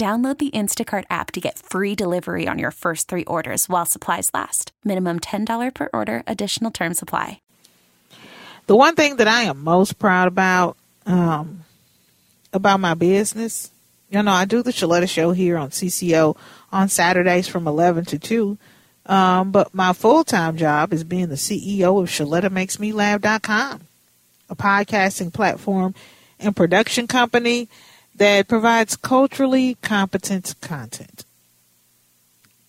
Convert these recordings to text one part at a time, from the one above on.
Download the Instacart app to get free delivery on your first three orders while supplies last. Minimum $10 per order, additional term supply. The one thing that I am most proud about, um, about my business, you know, I do the Sheletta show here on CCO on Saturdays from 11 to 2. Um, but my full time job is being the CEO of ShelettaMakesMeLaugh.com, a podcasting platform and production company that provides culturally competent content.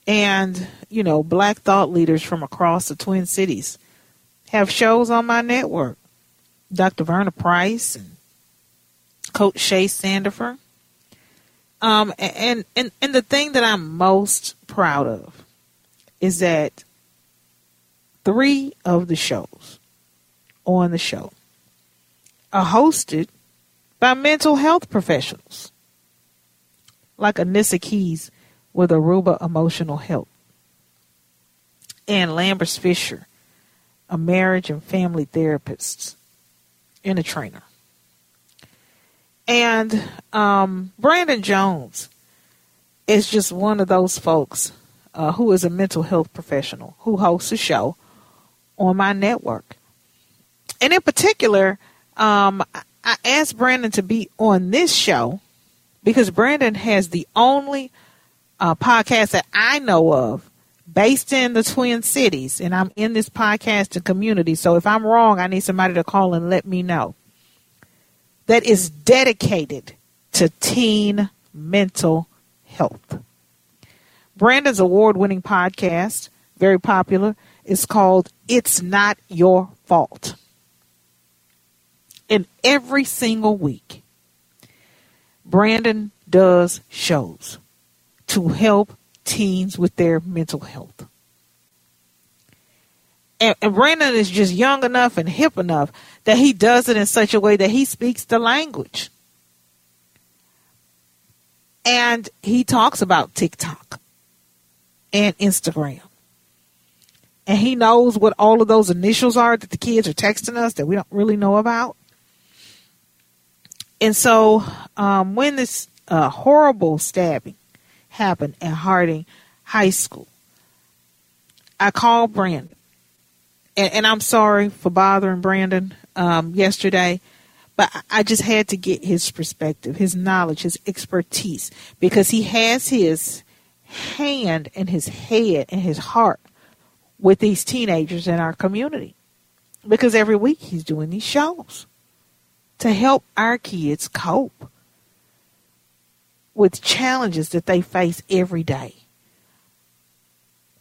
And, you know, black thought leaders from across the Twin Cities have shows on my network. Dr. Verna Price and Coach Shay Sandifer. Um, and, and, and the thing that I'm most proud of is that three of the shows on the show are hosted by mental health professionals like Anissa Keys with Aruba Emotional Health and Lambers Fisher, a marriage and family therapist and a trainer. And um, Brandon Jones is just one of those folks uh, who is a mental health professional who hosts a show on my network. And in particular, um, I asked Brandon to be on this show because Brandon has the only uh, podcast that I know of based in the Twin Cities, and I'm in this podcasting community. So if I'm wrong, I need somebody to call and let me know. That is dedicated to teen mental health. Brandon's award winning podcast, very popular, is called It's Not Your Fault. And every single week, Brandon does shows to help teens with their mental health. And, and, Brandon is just young enough and hip enough that he does it in such a way that he speaks the language. And he talks about TikTok and Instagram. And he knows what all of those initials are that the kids are texting us that we don't really know about. And so um, when this uh, horrible stabbing happened at Harding High School, I called Brandon. And, and I'm sorry for bothering Brandon um, yesterday, but I just had to get his perspective, his knowledge, his expertise, because he has his hand and his head and his heart with these teenagers in our community. Because every week he's doing these shows to help our kids cope with challenges that they face every day.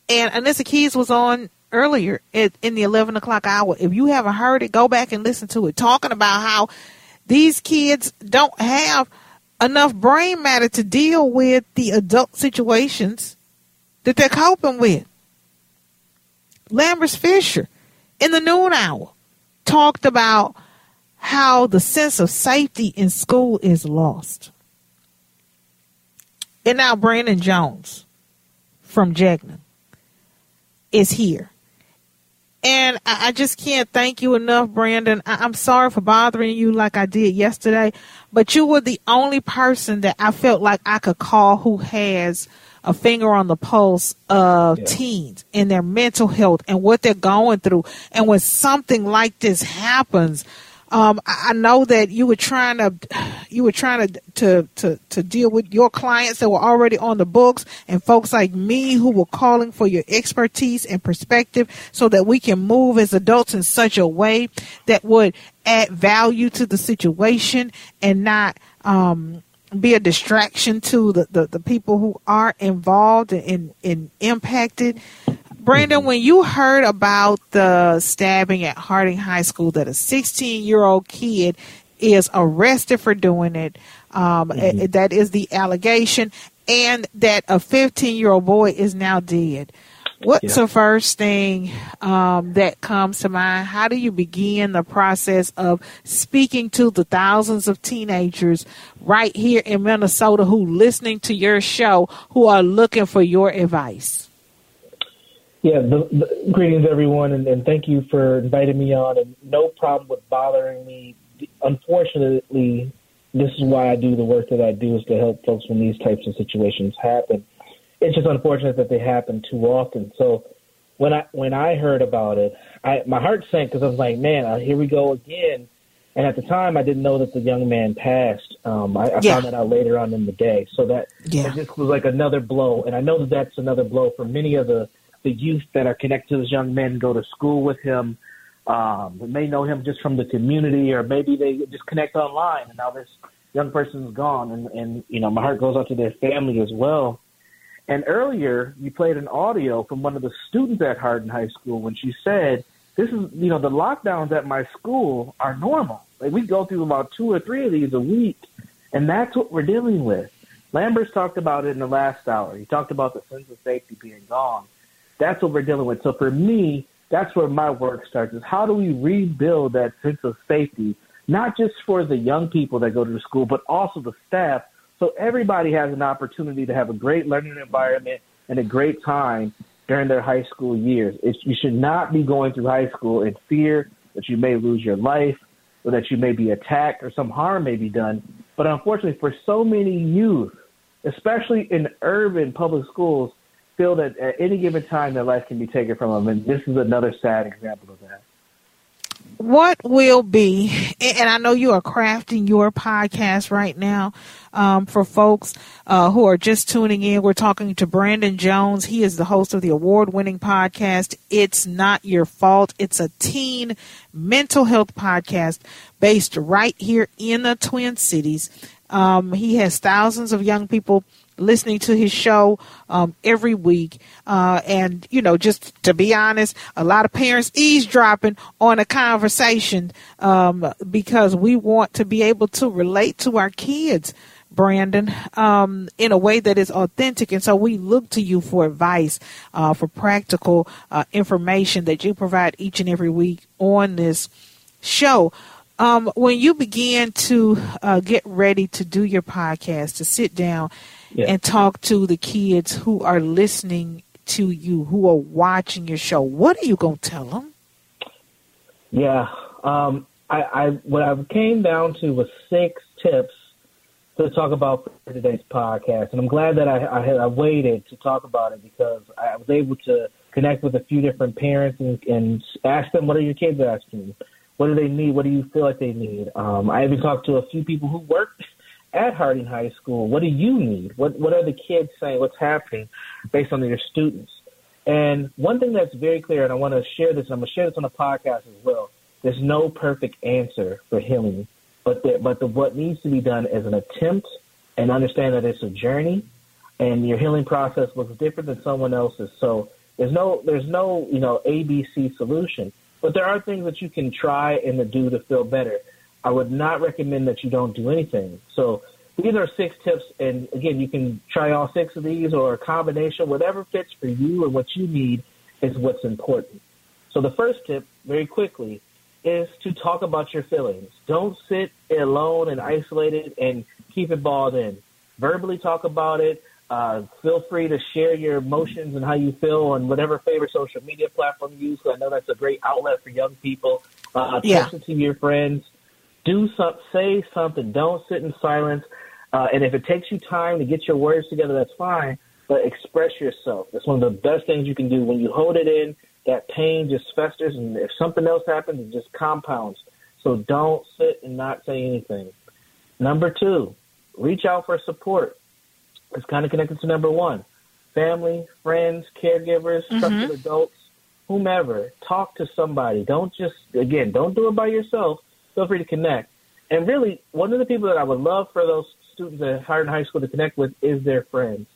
And Anissa Keys was on earlier at, in the 11 o'clock hour. If you haven't heard it, go back and listen to it, talking about how these kids don't have enough brain matter to deal with the adult situations that they're coping with. Lambers Fisher in the noon hour talked about how the sense of safety in school is lost. And now Brandon Jones from Jegna is here. And I, just can't thank you enough, Brandon. I, am sorry for bothering you like I did yesterday, but you were the only person that I felt like I could call who has a finger on the pulse of yeah. teens and their mental health and what they're going through. And when something like this happens, Um, I know that you were trying to, you were trying to, to, to, to deal with your clients that were already on the books and folks like me who were calling for your expertise and perspective so that we can move as adults in such a way that would add value to the situation and not, um, be a distraction to the, the, the people who are involved and, and impacted. Brandon, when you heard about the stabbing at Harding High School, that a 16 year old kid is arrested for doing it, um, mm-hmm. that is the allegation, and that a 15 year old boy is now dead. What's yeah. the first thing um, that comes to mind? How do you begin the process of speaking to the thousands of teenagers right here in Minnesota who listening to your show who are looking for your advice? Yeah, the, the, greetings everyone, and, and thank you for inviting me on. And no problem with bothering me. Unfortunately, this is why I do the work that I do is to help folks when these types of situations happen it's just unfortunate that they happen too often. So when I when I heard about it, I my heart sank because I was like, man, uh, here we go again. And at the time, I didn't know that the young man passed. Um, I, I yeah. found that out later on in the day. So that yeah. it just was like another blow. And I know that that's another blow for many of the the youth that are connected to this young man, go to school with him. Um, may know him just from the community, or maybe they just connect online. And now this young person is gone, and and you know my heart goes out to their family as well. And earlier, you played an audio from one of the students at Harding High School when she said, "This is, you know, the lockdowns at my school are normal. Like we go through about two or three of these a week, and that's what we're dealing with." Lambert's talked about it in the last hour. He talked about the sense of safety being gone. That's what we're dealing with. So for me, that's where my work starts. Is how do we rebuild that sense of safety, not just for the young people that go to the school, but also the staff so everybody has an opportunity to have a great learning environment and a great time during their high school years. It's, you should not be going through high school in fear that you may lose your life or that you may be attacked or some harm may be done. But unfortunately, for so many youth, especially in urban public schools, feel that at any given time their life can be taken from them. And this is another sad example of that what will be, and I know you are crafting your podcast right now um, for folks uh, who are just tuning in. We're talking to Brandon Jones. He is the host of the award winning podcast, It's Not Your Fault. It's a teen mental health podcast based right here in the Twin Cities. Um, he has thousands of young people listening to his show um, every week. Uh, and, you know, just to be honest, a lot of parents eavesdropping on a conversation um, because we want to be able to relate to our kids. Brandon, um, in a way that is authentic. And so we look to you for advice, uh, for practical uh, information that you provide each and every week on this show. Um, when you began to uh, get ready to do your podcast, to sit down yeah. and talk to the kids who are listening to you, who are watching your show, what are you going to tell them? Yeah. Um, I, I, what I came down to was six tips to talk about for today's podcast. And I'm glad that I, I, had, I waited to talk about it because I was able to connect with a few different parents and, and ask them, what are your kids asking? What do they need? What do you feel like they need? Um, I even talked to a few people who work at Harding High School, what do you need? What what are the kids saying? What's happening based on your students? And one thing that's very clear, and I want to share this, I'm going to share this on the podcast as well. There's no perfect answer for healing, but the, but the, what needs to be done is an attempt, and understand that it's a journey, and your healing process looks different than someone else's. So there's no there's no you know ABC solution, but there are things that you can try and do to feel better. I would not recommend that you don't do anything. So these are six tips, and again, you can try all six of these or a combination, whatever fits for you and what you need is what's important. So the first tip, very quickly, is to talk about your feelings. Don't sit alone and isolated and keep it balled in. Verbally talk about it. Uh, feel free to share your emotions and how you feel on whatever favorite social media platform you use. I know that's a great outlet for young people. Uh, yeah. Text it to your friends do something, say something. Don't sit in silence. Uh, and if it takes you time to get your words together, that's fine. But express yourself. That's one of the best things you can do. When you hold it in, that pain just festers, and if something else happens, it just compounds. So don't sit and not say anything. Number two, reach out for support. It's kind of connected to number one. Family, friends, caregivers, mm-hmm. trusted adults, whomever. Talk to somebody. Don't just, again, don't do it by yourself. Feel free to connect. And really, one of the people that I would love for those students at Harding High School to connect with is their friends.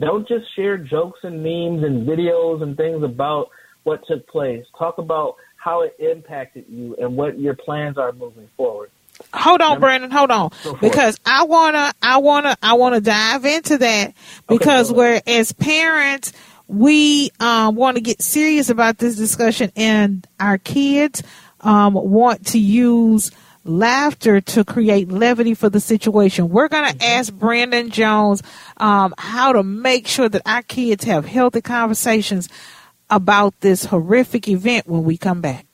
Don't just share jokes and memes and videos and things about what took place. Talk about how it impacted you and what your plans are moving forward. Hold on, Brandon. Hold on, because it. I wanna, I wanna, I wanna dive into that because okay, where as parents we um, want to get serious about this discussion, and our kids um, want to use laughter to create levity for the situation. We're going to mm-hmm. ask Brandon Jones um, how to make sure that our kids have healthy conversations about this horrific event when we come back.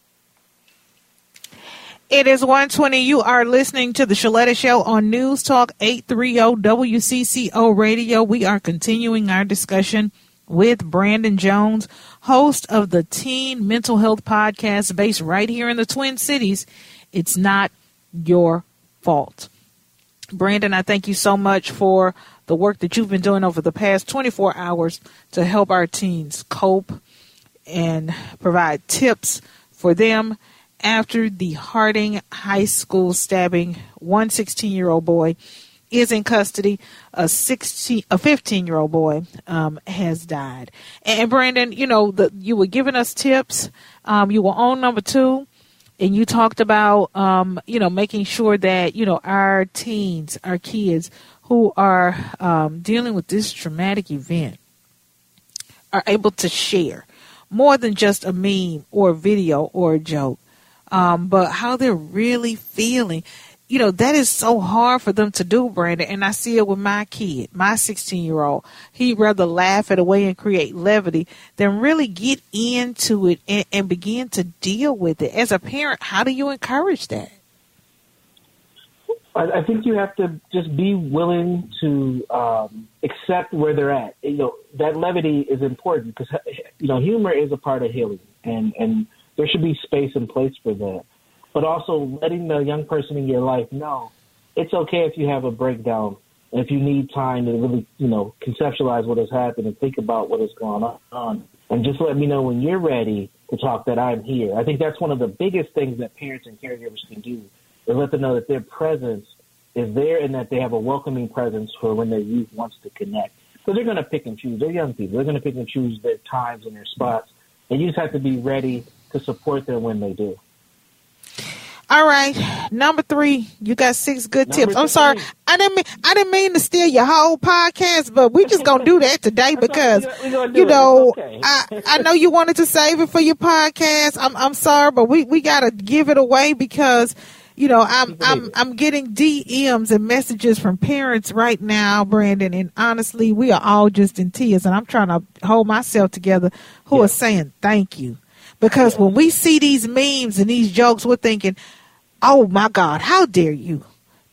It is 120. You are listening to the Sheletta Show on News Talk 830 WCCO Radio. We are continuing our discussion with Brandon Jones, host of the Teen Mental Health Podcast based right here in the Twin Cities. It's not your fault. Brandon, I thank you so much for the work that you've been doing over the past 24 hours to help our teens cope and provide tips for them after the Harding High School stabbing. One 16 year old boy is in custody. A 16, a 15 year old boy um, has died. And Brandon, you know, the, you were giving us tips. Um, you were on number two, and you talked about, um, you know, making sure that you know our teens, our kids who are um, dealing with this traumatic event are able to share more than just a meme or a video or a joke, um, but how they're really feeling. You know, that is so hard for them to do, Brandon. And I see it with my kid, my 16 year old. He'd rather laugh it away and create levity than really get into it and, and begin to deal with it. As a parent, how do you encourage that? I, think you have to just be willing to um, accept where they're at. You know that levity is important because you know humor is a part of healing, and and there should be space and place for that. But also letting the young person in your life know it's okay if you have a breakdown and if you need time to really you know conceptualize what has happened and think about what has gone on, and just let me know when you're ready to talk that I'm here. I think that's one of the biggest things that parents and caregivers can do and let them know that their presence is there and that they have a welcoming presence for when their youth wants to connect. So they're going to pick and choose. They're young people. They're going to pick and choose their times and their spots. And you just have to be ready to support them when they do. All right, number three, you got six good number tips. I'm sorry, I didn't mean I didn't mean to steal your whole podcast, but we just gonna do that today because you know okay. I I know you wanted to save it for your podcast. I'm I'm sorry, but we we gotta give it away because you know, I'm I'm I'm getting DMs and messages from parents right now, Brandon, and honestly, we are all just in tears, and I'm trying to hold myself together. Who yeah. are saying thank you, because when we see these memes and these jokes, we're thinking, "Oh my God, how dare you!"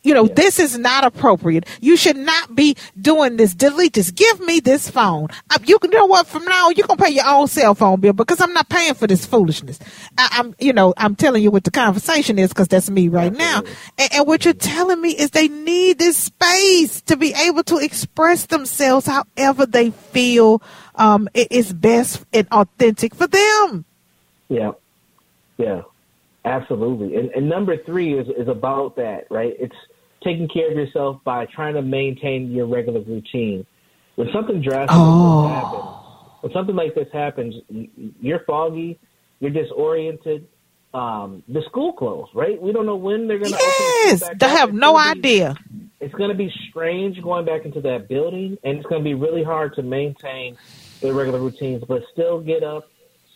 You know, this is not appropriate. You should not be doing this. Delete this. Give me this phone. I, you can you know what? From now, on, you can pay your own cell phone bill because I'm not paying for this foolishness. I, am you know, I'm telling you what the conversation is because that's me right now. And, and what you're telling me is they need this space to be able to express themselves however they feel um, it is best and authentic for them. Yeah, yeah, absolutely. And, and number three is is about that, right? It's taking care of yourself by trying to maintain your regular routine. When something drastic oh. happens, when something like this happens, you're foggy, you're disoriented. Um, the school closed, right? We don't know when they're going to. Yes, they have no idea. Be, it's going to be strange going back into that building, and it's going to be really hard to maintain their regular routines, but still get up,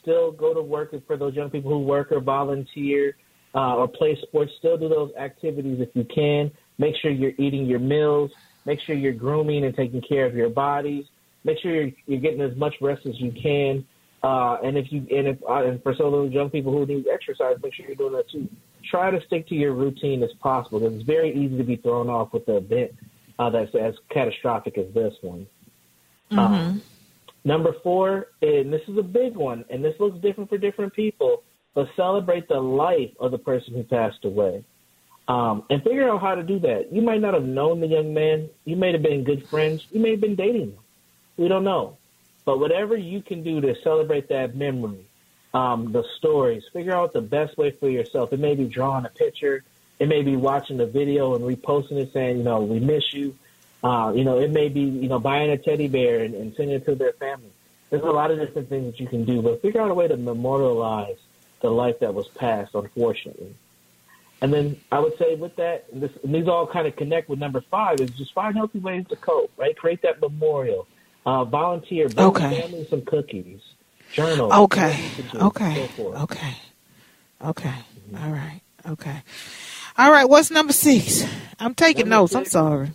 still go to work for those young people who work or volunteer uh, or play sports. Still do those activities if you can. Make sure you're eating your meals. Make sure you're grooming and taking care of your bodies. Make sure you're, you're getting as much rest as you can. Uh, and if you and if uh, and for some of those young people who need exercise, make sure you're doing that too. Try to stick to your routine as possible because it's very easy to be thrown off with an event uh, that's as catastrophic as this one. Mm-hmm. Um, number four, and this is a big one, and this looks different for different people. but celebrate the life of the person who passed away. Um, and figure out how to do that. You might not have known the young man. You may have been good friends. You may have been dating him. We don't know. But whatever you can do to celebrate that memory, um, the stories, figure out the best way for yourself. It may be drawing a picture. It may be watching the video and reposting it saying, you know, we miss you. Uh, you know, it may be, you know, buying a teddy bear and, and sending it to their family. There's a lot of different things that you can do, but figure out a way to memorialize the life that was passed, unfortunately. And then I would say with that, this, these all kind of connect with number five, is just find healthy ways to cope, right? Create that memorial. Uh, volunteer, bring okay. family some cookies, journal. Okay, okay, okay, okay. Mm-hmm. All right, okay. All right, what's number six? I'm taking number notes. i I'm sorry.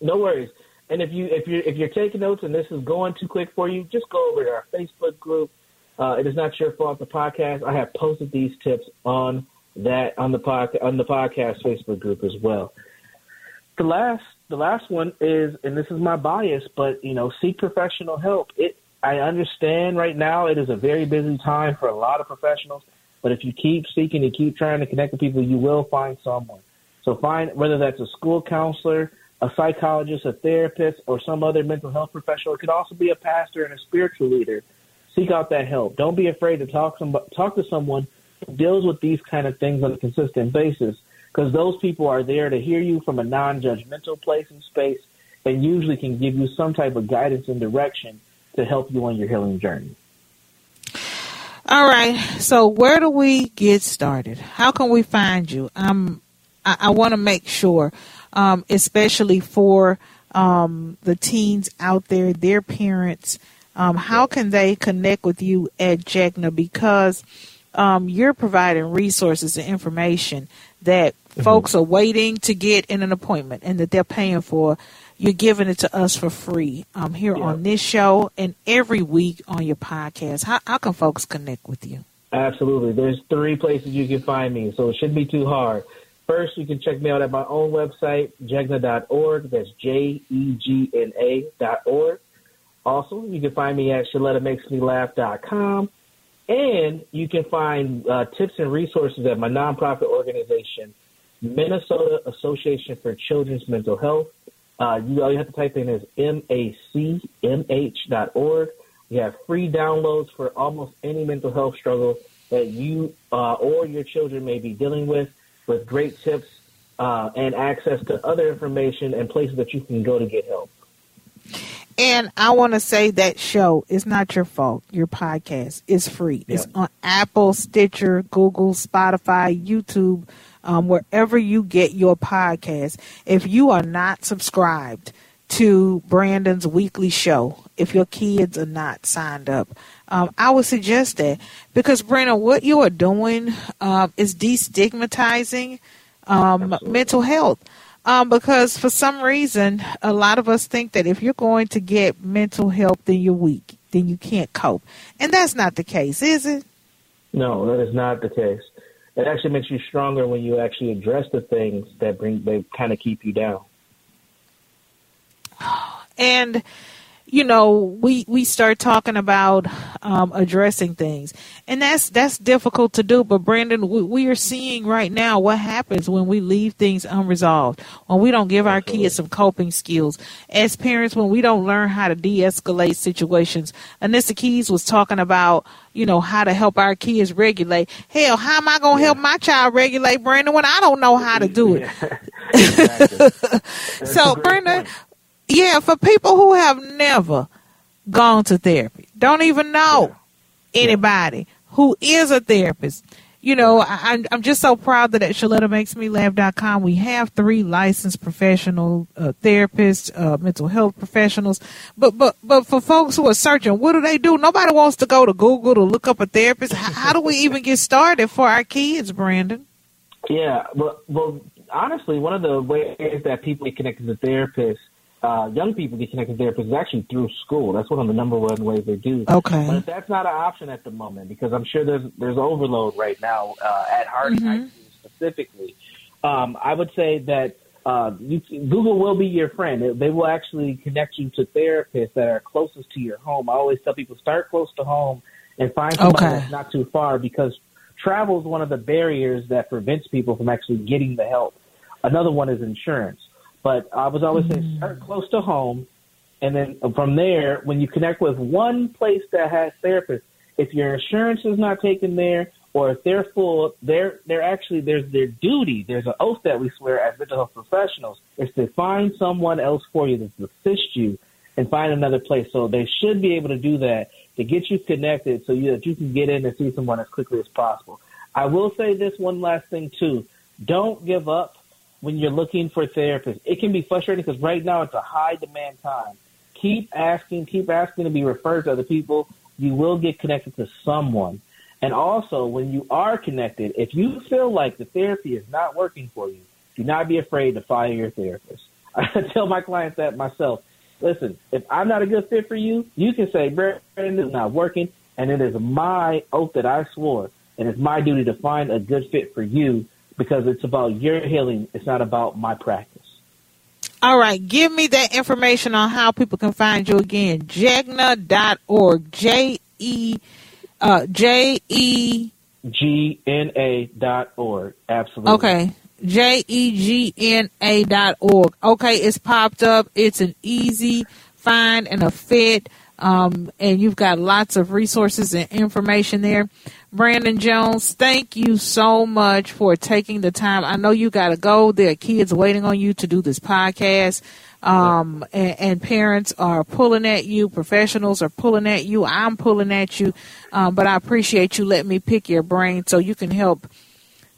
No worries. And if you if you if you're taking notes and this is going too quick for you, just go over to our Facebook group. Uh, it is not your fault. The podcast. I have posted these tips on that on the pod, on the podcast Facebook group as well. The last the last one is, and this is my bias, but you know, seek professional help. It I understand right now it is a very busy time for a lot of professionals, but if you keep seeking and keep trying to connect with people, you will find someone. So find whether that's a school counselor, a psychologist, a therapist, or some other mental health professional. It could also be a pastor and a spiritual leader. Seek out that help. Don't be afraid to talk some, talk to someone who deals with these kind of things on a consistent basis because those people are there to hear you from a non-judgmental place and space and usually can give you some type of guidance and direction to help you on your healing journey. All right. So where do we get started? How can we find you? Um, I, I want to make sure um, especially for um, the teens out there, their parents. Um, how can they connect with you at JEGNA? Because um, you're providing resources and information that mm-hmm. folks are waiting to get in an appointment and that they're paying for. You're giving it to us for free um, here yeah. on this show and every week on your podcast. How, how can folks connect with you? Absolutely. There's three places you can find me, so it shouldn't be too hard. First, you can check me out at my own website, jegna.org. That's J E G N A dot org. Also, you can find me at ShelettaMakesMeLaugh.com. And you can find uh, tips and resources at my nonprofit organization, Minnesota Association for Children's Mental Health. Uh, you, all you have to type in is macmh.org. You have free downloads for almost any mental health struggle that you uh, or your children may be dealing with with great tips uh, and access to other information and places that you can go to get help. And I want to say that show is not your fault. Your podcast is free. It's on Apple, Stitcher, Google, Spotify, YouTube, um, wherever you get your podcast. If you are not subscribed to Brandon's weekly show, if your kids are not signed up, um, I would suggest that because Brandon, what you are doing uh, is destigmatizing um, mental health. Um, because for some reason, a lot of us think that if you're going to get mental health, then you're weak, then you can't cope, and that's not the case, is it? No, that is not the case. It actually makes you stronger when you actually address the things that bring they kind of keep you down. And you know, we we start talking about um, addressing things, and that's that's difficult to do. But Brandon, we, we, are seeing right now what happens when we leave things unresolved, when we don't give our kids some coping skills. As parents, when we don't learn how to de-escalate situations, Anissa Keys was talking about, you know, how to help our kids regulate. Hell, how am I going to yeah. help my child regulate, Brandon, when I don't know how to do it? so, Brandon. Point yeah, for people who have never gone to therapy, don't even know yeah. anybody yeah. who is a therapist. You know, I, I'm just so proud that at ShelettaMakesMeLaugh.com we have three licensed professional uh, therapists, uh, mental health professionals. But but but for folks who are searching, what do they do? Nobody wants to go to Google to look up a therapist. how, how do we even get started for our kids, Brandon? Yeah, well, well, honestly, one of the ways that people get connected to therapists uh, young people get connected to therapists is actually through school. That's one of the number one ways they do. Okay. But that's not an option at the moment because I'm sure there's there's overload right now uh, at Harding mm-hmm. High School specifically. Um, I would say that uh, you, Google will be your friend. They will actually connect you to therapists that are closest to your home. I always tell people start close to home and find somebody okay. that's not too far because travel is one of the barriers that prevents people from actually getting the help. Another one is insurance. But I was always mm-hmm. saying start close to home, and then from there, when you connect with one place that has therapists, if your insurance is not taken there, or if they're full, they're they're actually there's their duty. There's an oath that we swear as mental health professionals is to find someone else for you to assist you and find another place. So they should be able to do that to get you connected so you, that you can get in and see someone as quickly as possible. I will say this one last thing too. Don't give up when you're looking for therapists. It can be frustrating because right now it's a high demand time. Keep asking, keep asking to be referred to other people. You will get connected to someone. And also, when you are connected, if you feel like the therapy is not working for you, do not be afraid to fire your therapist. I tell my clients that myself. Listen, if I'm not a good fit for you, you can say, Brandon, is not working, and it is my oath that I swore, and it's my duty to find a good fit for you because it's about your healing. It's not about my practice. All right, give me that information on how people can find you again. Jegna.org. J E uh, J E G N A dot org. Absolutely. Okay. J E G N A dot org. Okay, it's popped up. It's an easy find and a fit. Um, and you've got lots of resources and information there. Brandon Jones, thank you so much for taking the time. I know you got to go. There are kids waiting on you to do this podcast. Um, and, and, parents are pulling at you. Professionals are pulling at you. I'm pulling at you. Um, but I appreciate you letting me pick your brain so you can help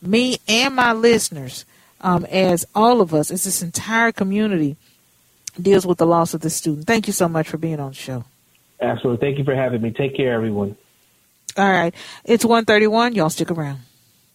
me and my listeners, um, as all of us, as this entire community deals with the loss of the student. Thank you so much for being on the show. Absolutely. Thank you for having me. Take care, everyone. All right. It's 131. Y'all stick around.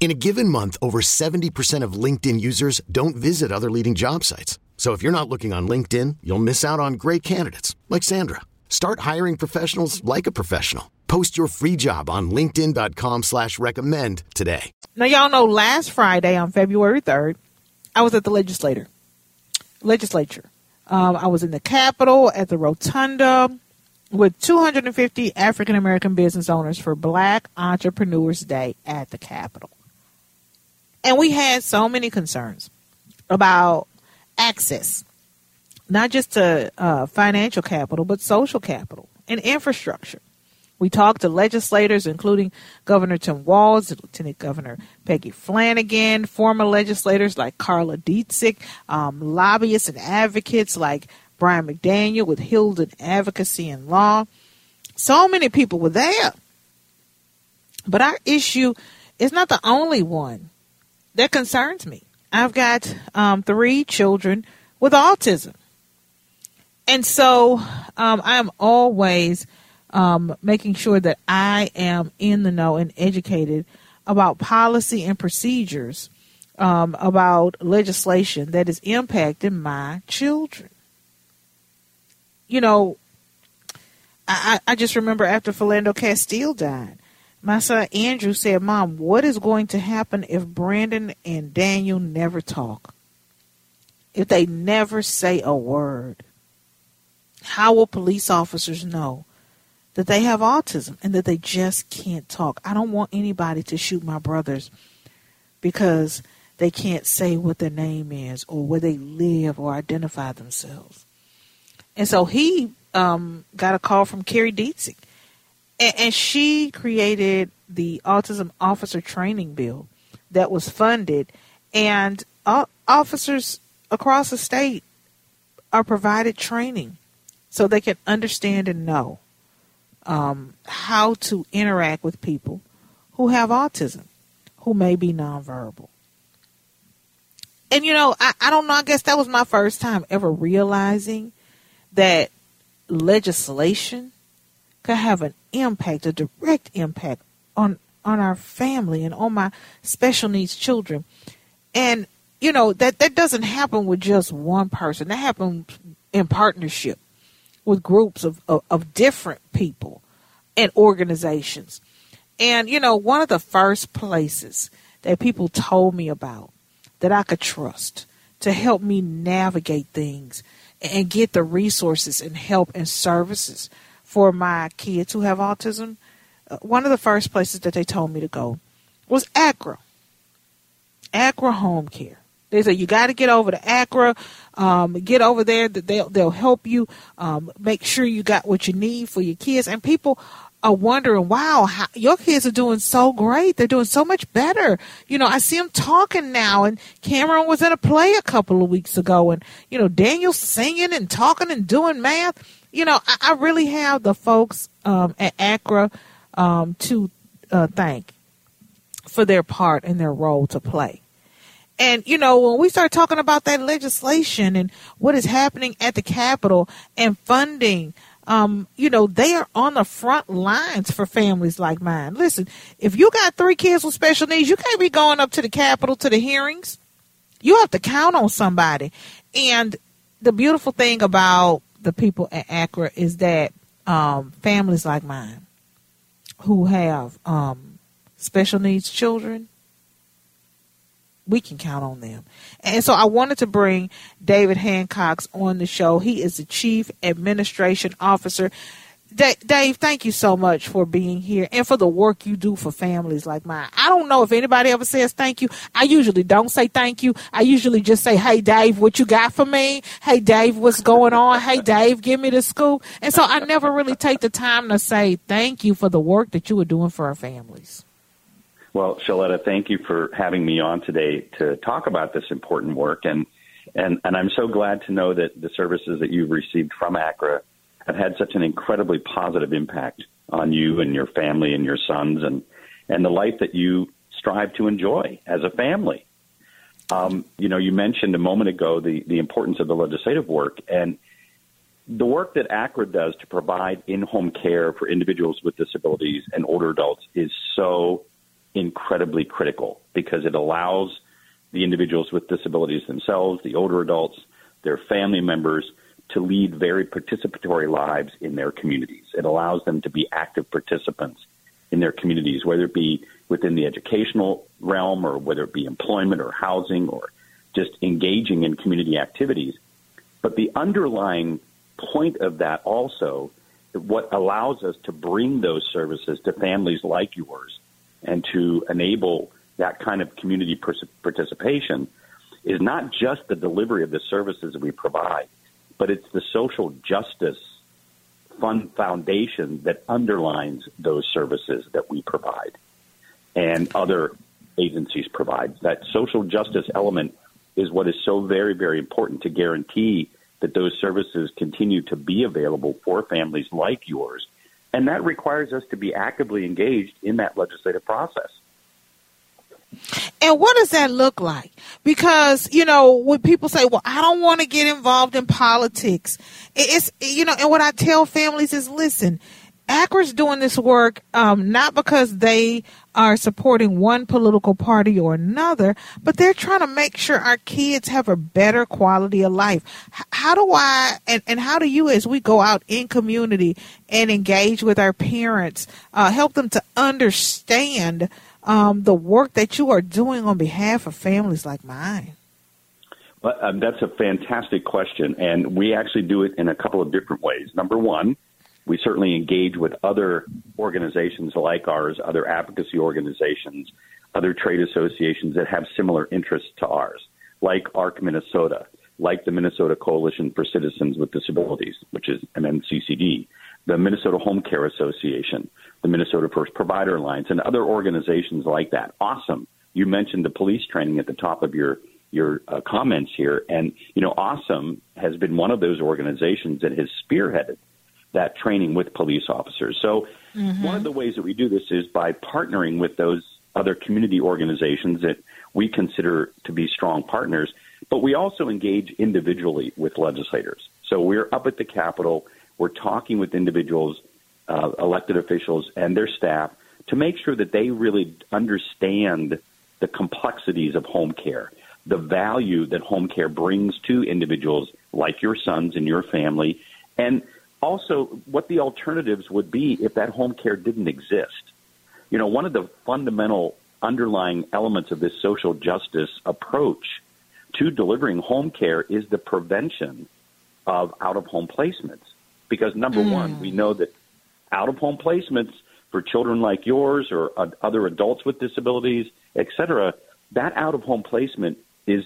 In a given month, over 70% of LinkedIn users don't visit other leading job sites. So if you're not looking on LinkedIn, you'll miss out on great candidates like Sandra. Start hiring professionals like a professional. Post your free job on LinkedIn.com slash recommend today. Now y'all know last Friday on February 3rd, I was at the legislator legislature. Um, I was in the Capitol at the Rotunda with 250 African American business owners for Black Entrepreneurs Day at the Capitol. And we had so many concerns about access, not just to uh, financial capital, but social capital and infrastructure. We talked to legislators, including Governor Tim Walz, Lieutenant Governor Peggy Flanagan, former legislators like Carla Dietzick, um, lobbyists and advocates like Brian McDaniel with Hilden Advocacy and Law. So many people were there. But our issue is not the only one that concerns me. I've got um, three children with autism. And so um, I am always um, making sure that I am in the know and educated about policy and procedures um, about legislation that is impacting my children. You know, I, I just remember after Philando Castile died, my son Andrew said, Mom, what is going to happen if Brandon and Daniel never talk? if they never say a word? How will police officers know that they have autism and that they just can't talk? I don't want anybody to shoot my brothers because they can't say what their name is or where they live or identify themselves. And so he um, got a call from Carrie Dietzig, and, and she created the Autism Officer Training Bill that was funded, and officers across the state are provided training so they can understand and know um, how to interact with people who have autism, who may be nonverbal. And you know, I, I don't know, I guess that was my first time ever realizing that legislation could have an impact, a direct impact on on our family and on my special needs children. And you know that that doesn't happen with just one person. That happens in partnership with groups of, of, of different people and organizations. And you know, one of the first places that people told me about that I could trust to help me navigate things and get the resources and help and services for my kids who have autism, uh, one of the first places that they told me to go was Accra. Accra Home Care. They said you got to get over to Accra, um, get over there. They'll they'll help you um, make sure you got what you need for your kids. And people are wondering, wow, how, your kids are doing so great. They're doing so much better. You know, I see them talking now. And Cameron was in a play a couple of weeks ago, and you know, Daniel's singing and talking and doing math. You know, I, I really have the folks um, at Accra um, to uh, thank for their part and their role to play. And, you know, when we start talking about that legislation and what is happening at the Capitol and funding um, you know, they are on the front lines for families like mine. Listen, if you got three kids with special needs, you can't be going up to the Capitol to the hearings. You have to count on somebody. And the beautiful thing about the people at Accra is that um, families like mine who have um, special needs children, we can count on them. And so I wanted to bring David Hancox on the show. He is the Chief Administration Officer. Dave, thank you so much for being here and for the work you do for families like mine. I don't know if anybody ever says thank you. I usually don't say thank you. I usually just say, Hey, Dave, what you got for me? Hey, Dave, what's going on? Hey, Dave, give me the scoop. And so I never really take the time to say thank you for the work that you are doing for our families. Well, Sheletta, thank you for having me on today to talk about this important work. And, and, and I'm so glad to know that the services that you've received from Accra have had such an incredibly positive impact on you and your family and your sons and, and the life that you strive to enjoy as a family. Um, you know, you mentioned a moment ago the, the importance of the legislative work and the work that Accra does to provide in-home care for individuals with disabilities and older adults is so incredibly critical because it allows the individuals with disabilities themselves, the older adults, their family members to lead very participatory lives in their communities. It allows them to be active participants in their communities, whether it be within the educational realm or whether it be employment or housing or just engaging in community activities. But the underlying point of that also, what allows us to bring those services to families like yours and to enable that kind of community participation is not just the delivery of the services that we provide, but it's the social justice fund foundation that underlines those services that we provide and other agencies provide. That social justice element is what is so very, very important to guarantee that those services continue to be available for families like yours and that requires us to be actively engaged in that legislative process. And what does that look like? Because, you know, when people say, well, I don't want to get involved in politics, it's, you know, and what I tell families is listen, Accra's doing this work um, not because they are supporting one political party or another, but they're trying to make sure our kids have a better quality of life. How do I and, and how do you, as we go out in community and engage with our parents, uh, help them to understand um, the work that you are doing on behalf of families like mine? Um, that's a fantastic question, and we actually do it in a couple of different ways. Number one, we certainly engage with other organizations like ours, other advocacy organizations, other trade associations that have similar interests to ours, like ARC Minnesota, like the Minnesota Coalition for Citizens with Disabilities, which is MNCCD, the Minnesota Home Care Association, the Minnesota First Provider Alliance, and other organizations like that. Awesome. You mentioned the police training at the top of your your uh, comments here, and you know, AuSM has been one of those organizations that has spearheaded that training with police officers. So, mm-hmm. one of the ways that we do this is by partnering with those other community organizations that we consider to be strong partners, but we also engage individually with legislators. So, we're up at the Capitol, we're talking with individuals, uh, elected officials, and their staff to make sure that they really understand the complexities of home care, the value that home care brings to individuals like your sons and your family, and also what the alternatives would be if that home care didn't exist. You know, one of the fundamental underlying elements of this social justice approach to delivering home care is the prevention of out of home placements. Because number mm. one, we know that out of home placements for children like yours or uh, other adults with disabilities, et cetera, that out of home placement is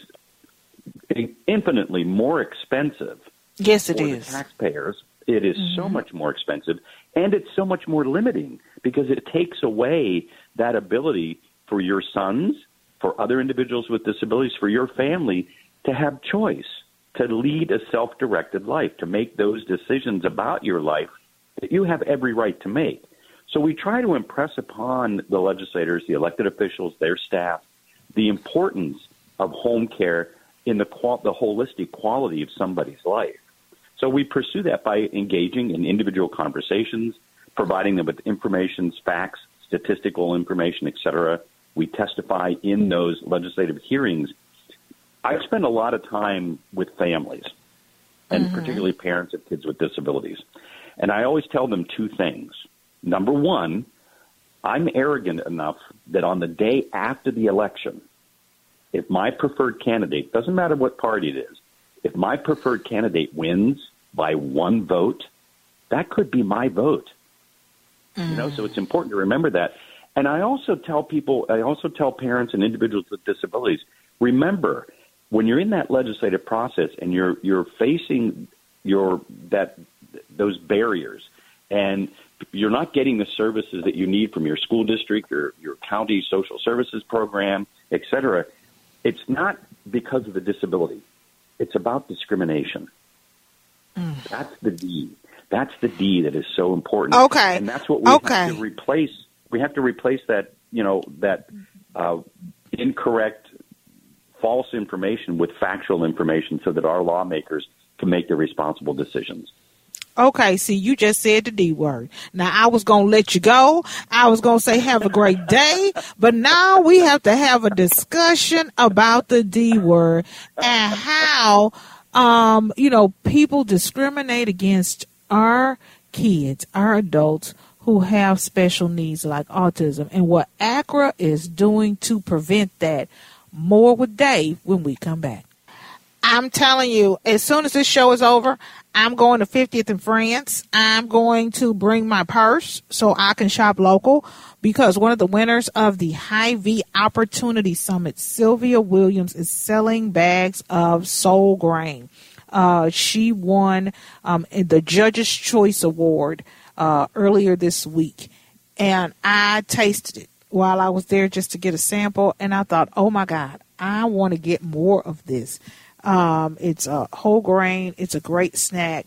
infinitely more expensive. Yes, it is. taxpayers it is mm-hmm. so much more expensive and it's so much more limiting because it takes away that ability for your sons, for other individuals with disabilities, for your family to have choice, to lead a self directed life, to make those decisions about your life that you have every right to make. So we try to impress upon the legislators, the elected officials, their staff, the importance of home care in the, qual- the holistic quality of somebody's life. So we pursue that by engaging in individual conversations, providing them with information, facts, statistical information, et cetera. We testify in those legislative hearings. I spend a lot of time with families, and mm-hmm. particularly parents of kids with disabilities. And I always tell them two things. Number one, I'm arrogant enough that on the day after the election, if my preferred candidate, doesn't matter what party it is, if my preferred candidate wins, by one vote, that could be my vote. Mm. You know, so it's important to remember that. And I also tell people, I also tell parents and individuals with disabilities, remember when you're in that legislative process and you're you're facing your that those barriers and you're not getting the services that you need from your school district or your county social services program, et cetera, it's not because of the disability. It's about discrimination. Mm. That's the D. That's the D that is so important. Okay. And that's what we okay. have to replace. We have to replace that, you know, that uh, incorrect, false information with factual information so that our lawmakers can make the responsible decisions. Okay, see, you just said the D word. Now, I was going to let you go. I was going to say have a great day, but now we have to have a discussion about the D word and how um, you know, people discriminate against our kids, our adults who have special needs like autism, and what Accra is doing to prevent that. More with Dave when we come back. I'm telling you, as soon as this show is over, I'm going to 50th in France. I'm going to bring my purse so I can shop local because one of the winners of the Hy-Vee Opportunity Summit, Sylvia Williams, is selling bags of soul grain. Uh, she won um, the Judge's Choice Award uh, earlier this week, and I tasted it while I was there just to get a sample, and I thought, oh my God, I want to get more of this. Um, it's a whole grain. It's a great snack.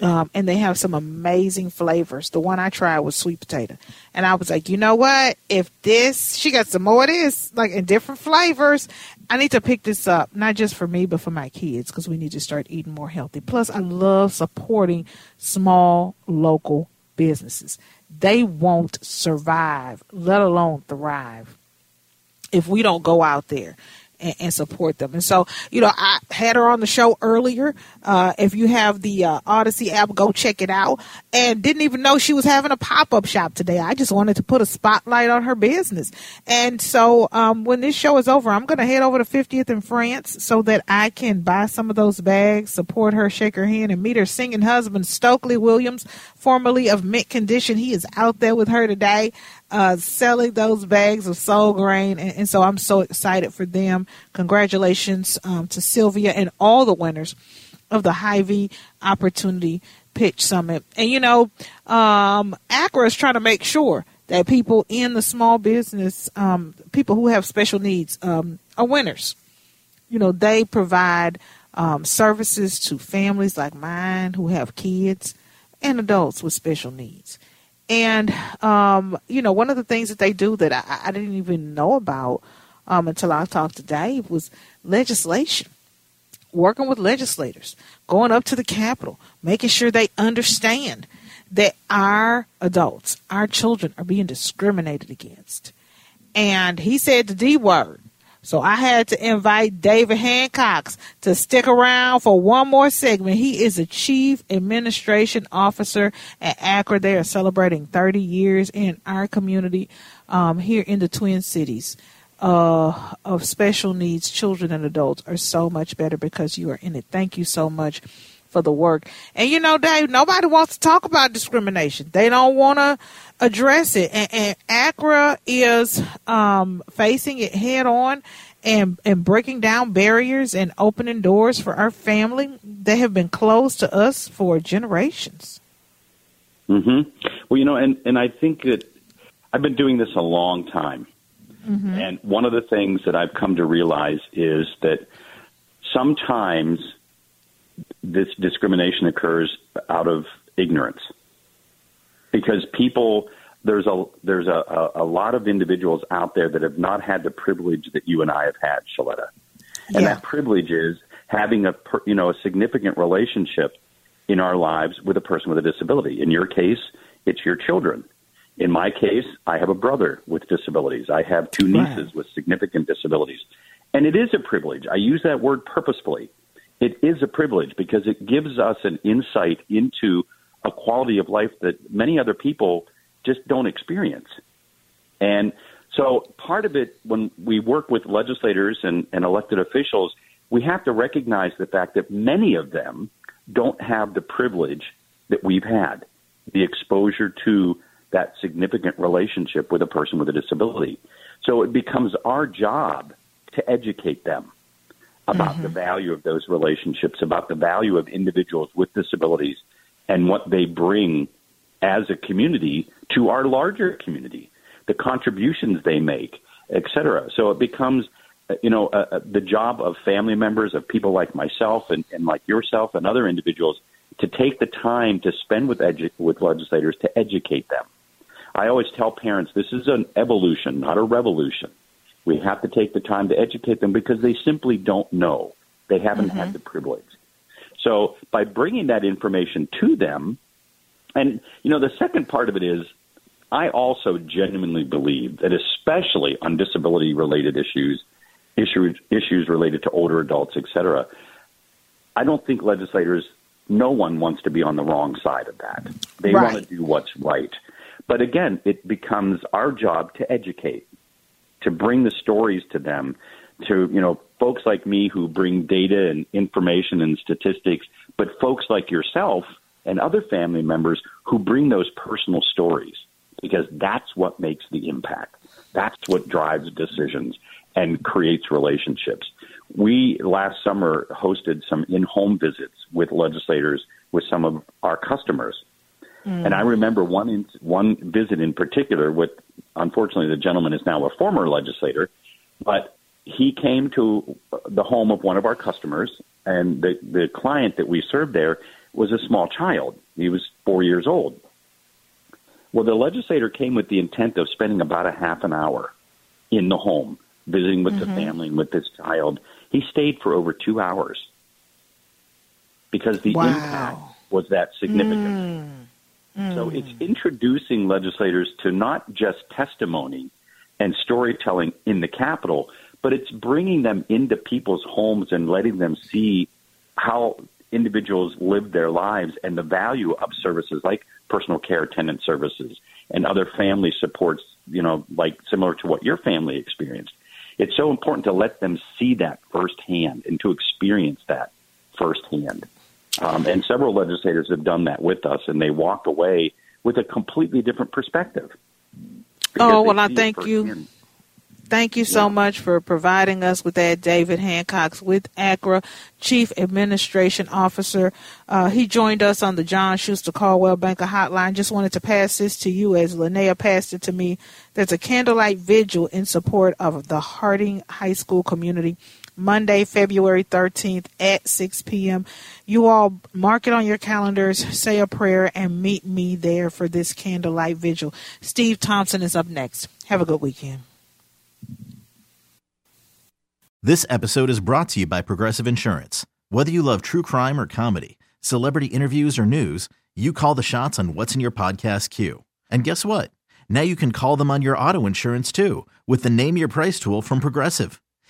Um, and they have some amazing flavors. The one I tried was sweet potato, and I was like, you know what? If this, she got some more of this, like in different flavors. I need to pick this up, not just for me, but for my kids, because we need to start eating more healthy. Plus, I love supporting small local businesses. They won't survive, let alone thrive, if we don't go out there and, and, support them. And so, you know, I had her on the show earlier. Uh, if you have the uh, Audacy app, go check it out. And didn't even know she was having a pop up shop today. I just wanted to put a spotlight on her business. And so, um, when this show is over, I'm going to head over to 50th in France so that I can buy some of those bags, support her, shake her hand, and meet her singing husband, Stokely Williams, formerly of Mint Condition. He is out there with her today uh, selling those bags of soul grain. And, and, so I'm so excited for them. Congratulations um, to Sylvia and all the winners of the Hy-Vee Opportunity Pitch Summit. And, you know, um, Accra is trying to make sure that people in the small business, um, people who have special needs, um, are winners. You know, they provide um, services to families like mine who have kids and adults with special needs. And, um, you know, one of the things that they do that I, I didn't even know about um, until I talked to Dave was legislation. Working with legislators, going up to the Capitol, making sure they understand that our adults, our children, are being discriminated against. And he said the D word. So I had to invite David Hancox to stick around for one more segment. He is a chief administration officer at Accra. They are celebrating 30 years in our community um, here in the Twin Cities. Uh, of special needs children and adults are so much better because you are in it. Thank you so much for the work. And you know, Dave, nobody wants to talk about discrimination. They don't want to address it. And, and Accra is um, facing it head on and and breaking down barriers and opening doors for our family that have been closed to us for generations. Mm-hmm. Well, you know, and and I think that I've been doing this a long time. Mm-hmm. And one of the things that I've come to realize is that sometimes this discrimination occurs out of ignorance because people there's a there's a, a, lot of individuals out there that have not had the privilege that you and I have had, Sheletta, and yeah. that privilege is having a you know a significant relationship in our lives with a person with a disability. In your case, it's your children. In my case, I have a brother with disabilities. I have two nieces right. with significant disabilities. And it is a privilege. I use that word purposefully it is a privilege because it gives us an insight into a quality of life that many other people just don't experience. And so part of it, when we work with legislators and, and elected officials, we have to recognize the fact that many of them don't have the privilege that we've had, the exposure to that significant relationship with a person with a disability. So it becomes our job to educate them about mm-hmm. the value of those relationships, about the value of individuals with disabilities and what they bring as a community to our larger community, the contributions they make, et cetera. So it becomes, uh, you know, uh, uh, the job of family members, of people like myself and, and like yourself and other individuals to take the time to spend with edu- with legislators to educate them. I always tell parents this is an evolution, not a revolution. We have to take the time to educate them because they simply don't know. They haven't mm-hmm. had the privilege. So by bringing that information to them, and you know, the second part of it is I also genuinely believe that especially on disability related issues, issues issues related to older adults, et cetera, I don't think legislators no one wants to be on the wrong side of that. They right. want to do what's right. But again, it becomes our job to educate to bring the stories to them, to you know folks like me who bring data and information and statistics, but folks like yourself and other family members who bring those personal stories because that's what makes the impact. That's what drives decisions and creates relationships. We last summer hosted some in-home visits with legislators with some of our customers Mm. And I remember one in, one visit in particular with, unfortunately, the gentleman is now a former legislator, but he came to the home of one of our customers, and the the client that we served there was a small child. He was four years old. Well, the legislator came with the intent of spending about a half an hour in the home, visiting with mm-hmm. the family and with this child. He stayed for over two hours because the wow. impact was that significant. Mm. So it's hmm. introducing legislators to not just testimony and storytelling in the Capitol, but it's bringing them into people's homes and letting them see how individuals live their lives and the value of services like personal care attendant services and other family supports, you know, like similar to what your family experienced. It's so important to let them see that firsthand and to experience that firsthand. Um, and several legislators have done that with us, and they walk away with a completely different perspective. Oh, well, I thank you. Thank you so yeah. much for providing us with that, David Hancox with Accra, Chief Administration Officer. Uh, he joined us on the John Schuster Coldwell Banker Hotline. Just wanted to pass this to you as Linnea passed it to me. There's a candlelight vigil in support of the Harding High School community. Monday, February 13th at 6 p.m. You all mark it on your calendars, say a prayer, and meet me there for this candlelight vigil. Steve Thompson is up next. Have a good weekend. This episode is brought to you by Progressive Insurance. Whether you love true crime or comedy, celebrity interviews or news, you call the shots on what's in your podcast queue. And guess what? Now you can call them on your auto insurance too with the Name Your Price tool from Progressive.